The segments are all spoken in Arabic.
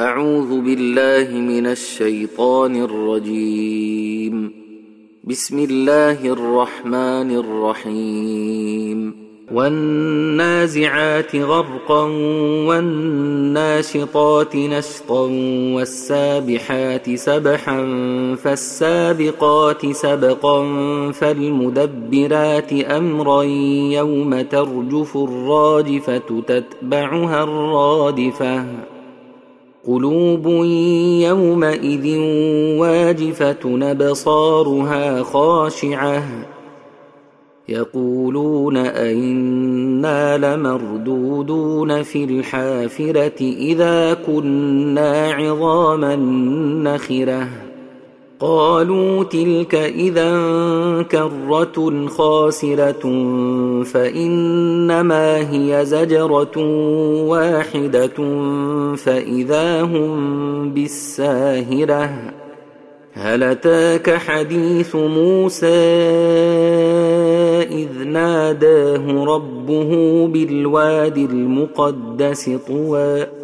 أعوذ بالله من الشيطان الرجيم. بسم الله الرحمن الرحيم. والنازعات غرقا والناشطات نشطا والسابحات سبحا فالسابقات سبقا فالمدبرات أمرا يوم ترجف الراجفة تتبعها الرادفة. قلوب يومئذ واجفة نبصارها خاشعة. يقولون أئنا لمردودون في الحافرة إذا كنا عظاما نخرة. قالوا تلك إذا كرة خاسرة فإنما هي زجرة واحدة فإذا هم بالساهرة. هل أتاك حديث موسى إذ ناداه ربه بالواد المقدس طوى؟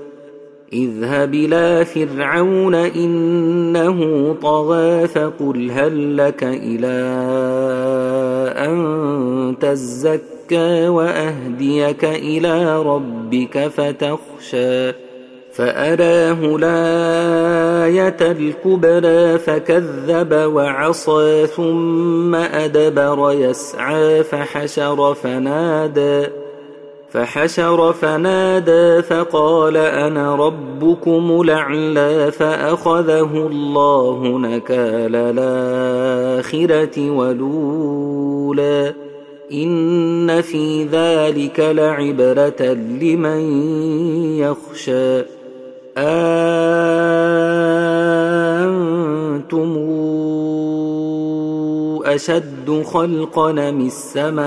اذهب إلى فرعون إنه طغى فقل هل لك إلى أن تزكى وأهديك إلى ربك فتخشى فأراه الآية الكبرى فكذب وعصى ثم أدبر يسعى فحشر فنادى فحشر فنادى فقال أنا ربكم الأعلى فأخذه الله نكال الآخرة ولولا إن في ذلك لعبرة لمن يخشى. أنتم أشد خلقا من السماء